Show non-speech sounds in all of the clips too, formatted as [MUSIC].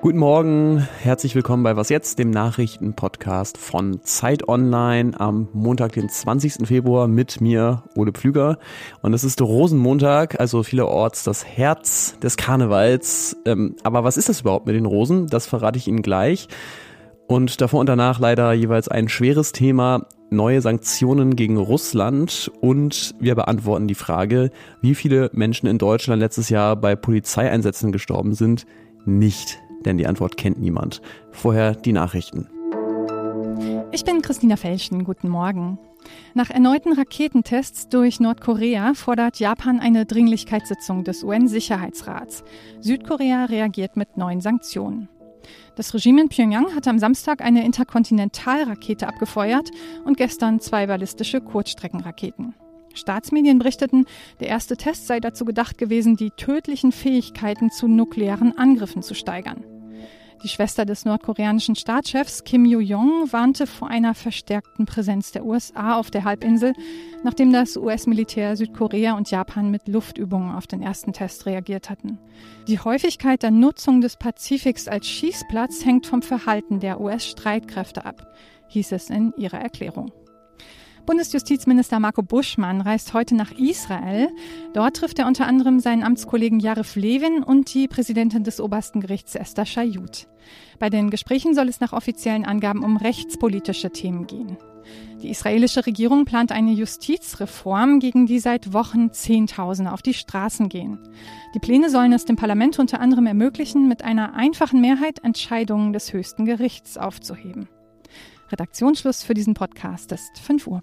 Guten Morgen, herzlich willkommen bei Was jetzt, dem Nachrichtenpodcast von Zeit Online am Montag, den 20. Februar mit mir, Ole Pflüger. Und es ist Rosenmontag, also vielerorts das Herz des Karnevals. Ähm, aber was ist das überhaupt mit den Rosen? Das verrate ich Ihnen gleich. Und davor und danach leider jeweils ein schweres Thema, neue Sanktionen gegen Russland und wir beantworten die Frage, wie viele Menschen in Deutschland letztes Jahr bei Polizeieinsätzen gestorben sind. Nicht denn die Antwort kennt niemand. Vorher die Nachrichten. Ich bin Christina Felschen. Guten Morgen. Nach erneuten Raketentests durch Nordkorea fordert Japan eine Dringlichkeitssitzung des UN-Sicherheitsrats. Südkorea reagiert mit neuen Sanktionen. Das Regime in Pyongyang hatte am Samstag eine Interkontinentalrakete abgefeuert und gestern zwei ballistische Kurzstreckenraketen. Staatsmedien berichteten, der erste Test sei dazu gedacht gewesen, die tödlichen Fähigkeiten zu nuklearen Angriffen zu steigern. Die Schwester des nordkoreanischen Staatschefs Kim Yo-jong warnte vor einer verstärkten Präsenz der USA auf der Halbinsel, nachdem das US-Militär Südkorea und Japan mit Luftübungen auf den ersten Test reagiert hatten. Die Häufigkeit der Nutzung des Pazifiks als Schießplatz hängt vom Verhalten der US-Streitkräfte ab, hieß es in ihrer Erklärung. Bundesjustizminister Marco Buschmann reist heute nach Israel. Dort trifft er unter anderem seinen Amtskollegen Jaref Levin und die Präsidentin des obersten Gerichts Esther Shayut. Bei den Gesprächen soll es nach offiziellen Angaben um rechtspolitische Themen gehen. Die israelische Regierung plant eine Justizreform, gegen die seit Wochen Zehntausende auf die Straßen gehen. Die Pläne sollen es dem Parlament unter anderem ermöglichen, mit einer einfachen Mehrheit Entscheidungen des höchsten Gerichts aufzuheben. Redaktionsschluss für diesen Podcast ist 5 Uhr.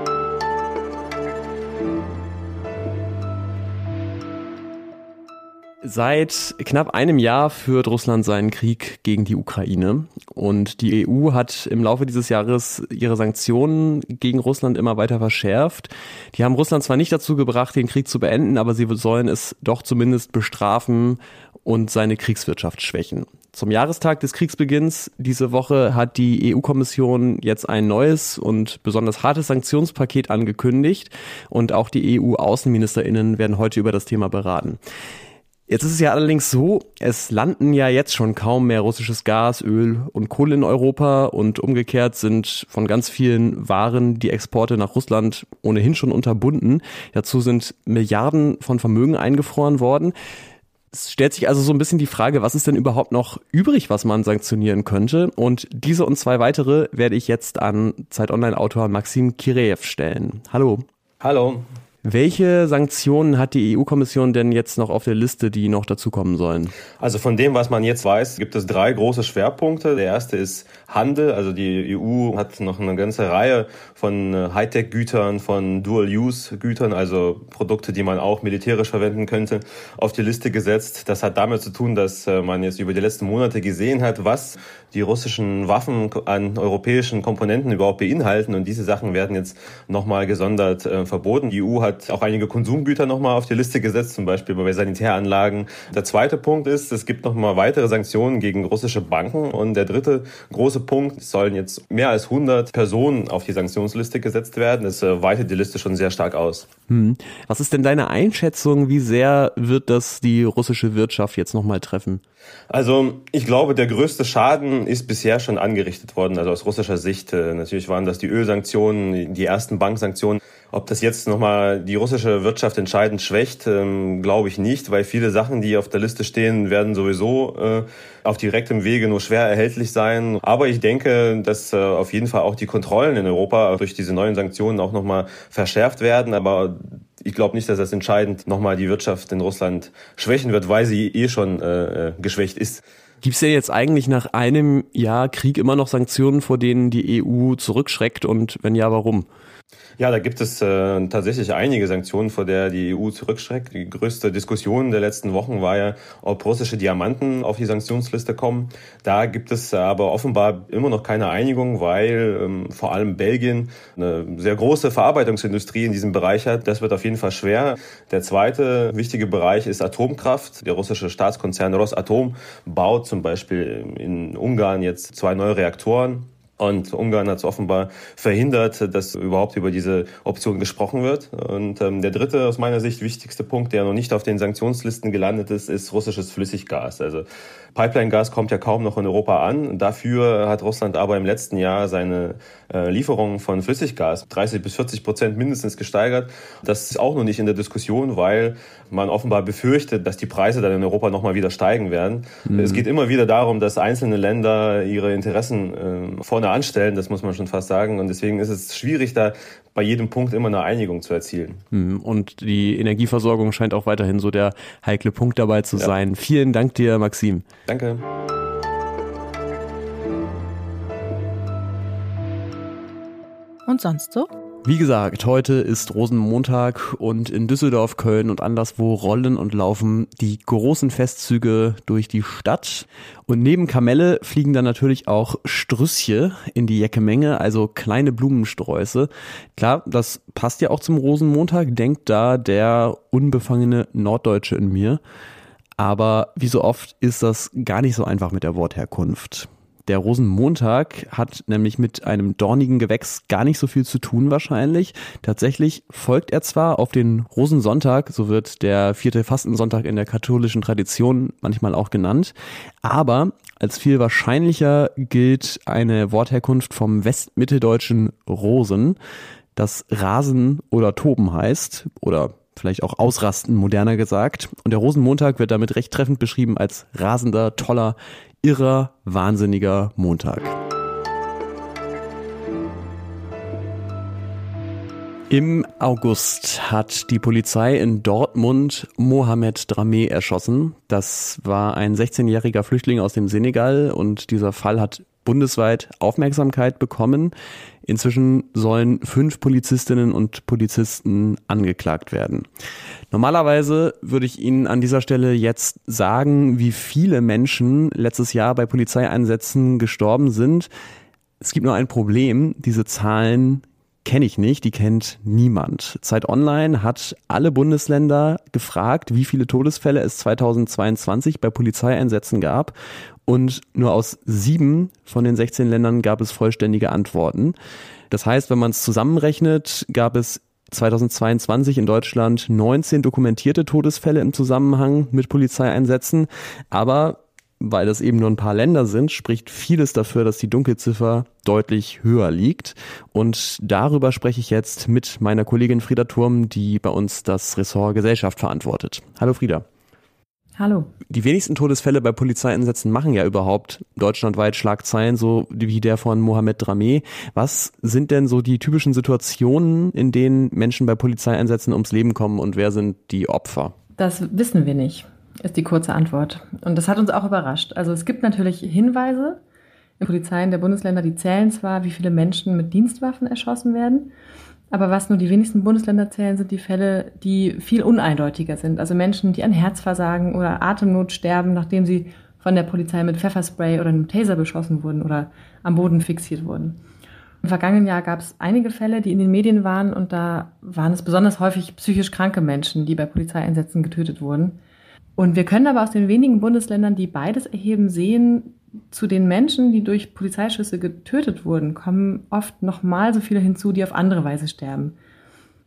Seit knapp einem Jahr führt Russland seinen Krieg gegen die Ukraine und die EU hat im Laufe dieses Jahres ihre Sanktionen gegen Russland immer weiter verschärft. Die haben Russland zwar nicht dazu gebracht, den Krieg zu beenden, aber sie sollen es doch zumindest bestrafen und seine Kriegswirtschaft schwächen. Zum Jahrestag des Kriegsbeginns diese Woche hat die EU-Kommission jetzt ein neues und besonders hartes Sanktionspaket angekündigt und auch die EU-Außenministerinnen werden heute über das Thema beraten. Jetzt ist es ja allerdings so, es landen ja jetzt schon kaum mehr russisches Gas, Öl und Kohle in Europa und umgekehrt sind von ganz vielen Waren die Exporte nach Russland ohnehin schon unterbunden. Dazu sind Milliarden von Vermögen eingefroren worden. Es stellt sich also so ein bisschen die Frage, was ist denn überhaupt noch übrig, was man sanktionieren könnte? Und diese und zwei weitere werde ich jetzt an Zeit Online-Autor Maxim Kireev stellen. Hallo. Hallo. Welche Sanktionen hat die EU-Kommission denn jetzt noch auf der Liste, die noch dazukommen sollen? Also von dem, was man jetzt weiß, gibt es drei große Schwerpunkte. Der erste ist Handel. Also die EU hat noch eine ganze Reihe von äh, Hightech-Gütern, von Dual-Use-Gütern, also Produkte, die man auch militärisch verwenden könnte, auf die Liste gesetzt. Das hat damit zu tun, dass äh, man jetzt über die letzten Monate gesehen hat, was die russischen Waffen an europäischen Komponenten überhaupt beinhalten. Und diese Sachen werden jetzt nochmal gesondert äh, verboten. Die EU hat hat auch einige Konsumgüter nochmal auf die Liste gesetzt, zum Beispiel bei Sanitäranlagen. Der zweite Punkt ist, es gibt nochmal weitere Sanktionen gegen russische Banken. Und der dritte große Punkt, es sollen jetzt mehr als 100 Personen auf die Sanktionsliste gesetzt werden. Das äh, weitet die Liste schon sehr stark aus. Hm. Was ist denn deine Einschätzung? Wie sehr wird das die russische Wirtschaft jetzt nochmal treffen? Also ich glaube, der größte Schaden ist bisher schon angerichtet worden, also aus russischer Sicht. Äh, natürlich waren das die Ölsanktionen, die ersten Banksanktionen. Ob das jetzt nochmal die russische Wirtschaft entscheidend schwächt, ähm, glaube ich nicht, weil viele Sachen, die auf der Liste stehen, werden sowieso äh, auf direktem Wege nur schwer erhältlich sein. Aber ich denke, dass äh, auf jeden Fall auch die Kontrollen in Europa durch diese neuen Sanktionen auch nochmal verschärft werden. Aber ich glaube nicht, dass das entscheidend nochmal die Wirtschaft in Russland schwächen wird, weil sie eh schon äh, äh geschwächt ist. Gibt es ja jetzt eigentlich nach einem Jahr Krieg immer noch Sanktionen, vor denen die EU zurückschreckt und wenn ja, warum? Ja, da gibt es äh, tatsächlich einige Sanktionen, vor der die EU zurückschreckt. Die größte Diskussion der letzten Wochen war ja, ob russische Diamanten auf die Sanktionsliste kommen. Da gibt es aber offenbar immer noch keine Einigung, weil ähm, vor allem Belgien eine sehr große Verarbeitungsindustrie in diesem Bereich hat. Das wird auf jeden Fall schwer. Der zweite wichtige Bereich ist Atomkraft. Der russische Staatskonzern Rosatom baut zum Beispiel in Ungarn jetzt zwei neue Reaktoren und Ungarn hat es offenbar verhindert, dass überhaupt über diese Option gesprochen wird. Und ähm, der dritte, aus meiner Sicht wichtigste Punkt, der noch nicht auf den Sanktionslisten gelandet ist, ist russisches Flüssiggas. Also Pipeline-Gas kommt ja kaum noch in Europa an. Dafür hat Russland aber im letzten Jahr seine äh, Lieferungen von Flüssiggas 30 bis 40 Prozent mindestens gesteigert. Das ist auch noch nicht in der Diskussion, weil man offenbar befürchtet, dass die Preise dann in Europa nochmal wieder steigen werden. Mhm. Es geht immer wieder darum, dass einzelne Länder ihre Interessen äh, vorne anstellen, das muss man schon fast sagen. Und deswegen ist es schwierig, da bei jedem Punkt immer eine Einigung zu erzielen. Mhm. Und die Energieversorgung scheint auch weiterhin so der heikle Punkt dabei zu ja. sein. Vielen Dank dir, Maxim. Danke. Und sonst so? Wie gesagt, heute ist Rosenmontag und in Düsseldorf, Köln und anderswo rollen und laufen die großen Festzüge durch die Stadt. Und neben Kamelle fliegen dann natürlich auch Strüsschen in die Jäckemenge, also kleine Blumensträuße. Klar, das passt ja auch zum Rosenmontag, denkt da der unbefangene Norddeutsche in mir. Aber wie so oft ist das gar nicht so einfach mit der Wortherkunft. Der Rosenmontag hat nämlich mit einem dornigen Gewächs gar nicht so viel zu tun wahrscheinlich. Tatsächlich folgt er zwar auf den Rosensonntag, so wird der vierte Fastensonntag in der katholischen Tradition manchmal auch genannt, aber als viel wahrscheinlicher gilt eine Wortherkunft vom westmitteldeutschen Rosen, das Rasen oder Toben heißt oder vielleicht auch ausrasten, moderner gesagt. Und der Rosenmontag wird damit recht treffend beschrieben als rasender, toller, irrer, wahnsinniger Montag. Im August hat die Polizei in Dortmund Mohamed Dramé erschossen. Das war ein 16-jähriger Flüchtling aus dem Senegal und dieser Fall hat bundesweit Aufmerksamkeit bekommen. Inzwischen sollen fünf Polizistinnen und Polizisten angeklagt werden. Normalerweise würde ich Ihnen an dieser Stelle jetzt sagen, wie viele Menschen letztes Jahr bei Polizeieinsätzen gestorben sind. Es gibt nur ein Problem. Diese Zahlen kenne ich nicht, die kennt niemand. Zeit Online hat alle Bundesländer gefragt, wie viele Todesfälle es 2022 bei Polizeieinsätzen gab und nur aus sieben von den 16 Ländern gab es vollständige Antworten. Das heißt, wenn man es zusammenrechnet, gab es 2022 in Deutschland 19 dokumentierte Todesfälle im Zusammenhang mit Polizeieinsätzen, aber weil das eben nur ein paar Länder sind, spricht vieles dafür, dass die Dunkelziffer deutlich höher liegt. Und darüber spreche ich jetzt mit meiner Kollegin Frieda Turm, die bei uns das Ressort Gesellschaft verantwortet. Hallo Frieda. Hallo. Die wenigsten Todesfälle bei Polizeieinsätzen machen ja überhaupt deutschlandweit Schlagzeilen, so wie der von Mohamed Dramé. Was sind denn so die typischen Situationen, in denen Menschen bei Polizeieinsätzen ums Leben kommen und wer sind die Opfer? Das wissen wir nicht, ist die kurze Antwort. Und das hat uns auch überrascht. Also es gibt natürlich Hinweise in Polizeien der Bundesländer, die zählen zwar, wie viele Menschen mit Dienstwaffen erschossen werden. Aber was nur die wenigsten Bundesländer zählen, sind die Fälle, die viel uneindeutiger sind. Also Menschen, die an Herzversagen oder Atemnot sterben, nachdem sie von der Polizei mit Pfefferspray oder einem Taser beschossen wurden oder am Boden fixiert wurden. Im vergangenen Jahr gab es einige Fälle, die in den Medien waren und da waren es besonders häufig psychisch kranke Menschen, die bei Polizeieinsätzen getötet wurden. Und wir können aber aus den wenigen Bundesländern, die beides erheben, sehen, zu den Menschen, die durch Polizeischüsse getötet wurden, kommen oft noch mal so viele hinzu, die auf andere Weise sterben.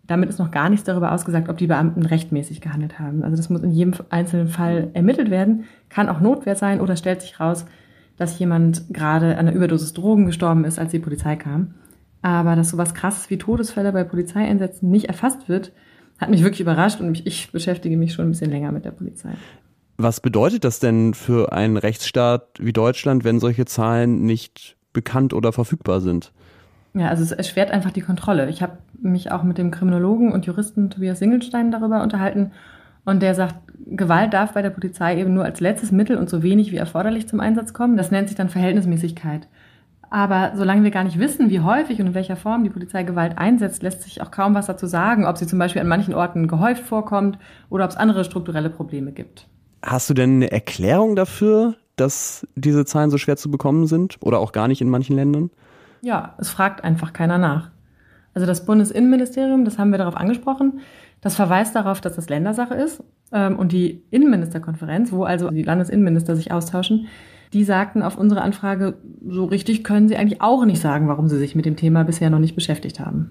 Damit ist noch gar nichts darüber ausgesagt, ob die Beamten rechtmäßig gehandelt haben. Also das muss in jedem einzelnen Fall ermittelt werden, kann auch Notwehr sein oder stellt sich raus, dass jemand gerade an einer Überdosis Drogen gestorben ist, als die Polizei kam. Aber dass sowas krasses wie Todesfälle bei Polizeieinsätzen nicht erfasst wird, hat mich wirklich überrascht und ich beschäftige mich schon ein bisschen länger mit der Polizei. Was bedeutet das denn für einen Rechtsstaat wie Deutschland, wenn solche Zahlen nicht bekannt oder verfügbar sind? Ja, also es erschwert einfach die Kontrolle. Ich habe mich auch mit dem Kriminologen und Juristen Tobias Singelstein darüber unterhalten und der sagt, Gewalt darf bei der Polizei eben nur als letztes Mittel und so wenig wie erforderlich zum Einsatz kommen. Das nennt sich dann Verhältnismäßigkeit. Aber solange wir gar nicht wissen, wie häufig und in welcher Form die Polizei Gewalt einsetzt, lässt sich auch kaum was dazu sagen, ob sie zum Beispiel an manchen Orten gehäuft vorkommt oder ob es andere strukturelle Probleme gibt. Hast du denn eine Erklärung dafür, dass diese Zahlen so schwer zu bekommen sind oder auch gar nicht in manchen Ländern? Ja, es fragt einfach keiner nach. Also das Bundesinnenministerium, das haben wir darauf angesprochen, das verweist darauf, dass das Ländersache ist. Ähm, und die Innenministerkonferenz, wo also die Landesinnenminister sich austauschen, die sagten auf unsere Anfrage, so richtig können sie eigentlich auch nicht sagen, warum sie sich mit dem Thema bisher noch nicht beschäftigt haben.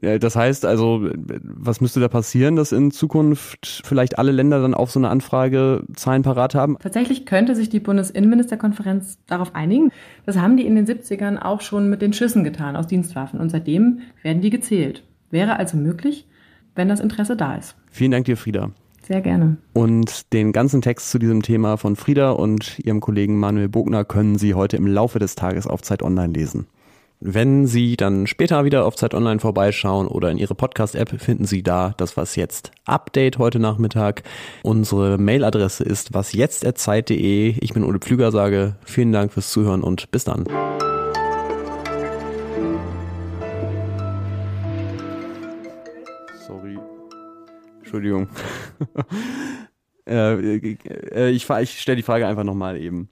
Das heißt also, was müsste da passieren, dass in Zukunft vielleicht alle Länder dann auf so eine Anfrage Zahlen parat haben? Tatsächlich könnte sich die Bundesinnenministerkonferenz darauf einigen. Das haben die in den 70ern auch schon mit den Schüssen getan aus Dienstwaffen und seitdem werden die gezählt. Wäre also möglich, wenn das Interesse da ist. Vielen Dank dir, Frieda. Sehr gerne. Und den ganzen Text zu diesem Thema von Frieda und ihrem Kollegen Manuel Bogner können Sie heute im Laufe des Tages auf Zeit Online lesen. Wenn Sie dann später wieder auf Zeit Online vorbeischauen oder in Ihre Podcast-App, finden Sie da das Was Jetzt Update heute Nachmittag. Unsere Mailadresse ist wasjetzt.zeit.de. Ich bin Ole Pflüger, sage vielen Dank fürs Zuhören und bis dann. Entschuldigung. [LAUGHS] äh, äh, ich, ich stelle die Frage einfach nochmal eben.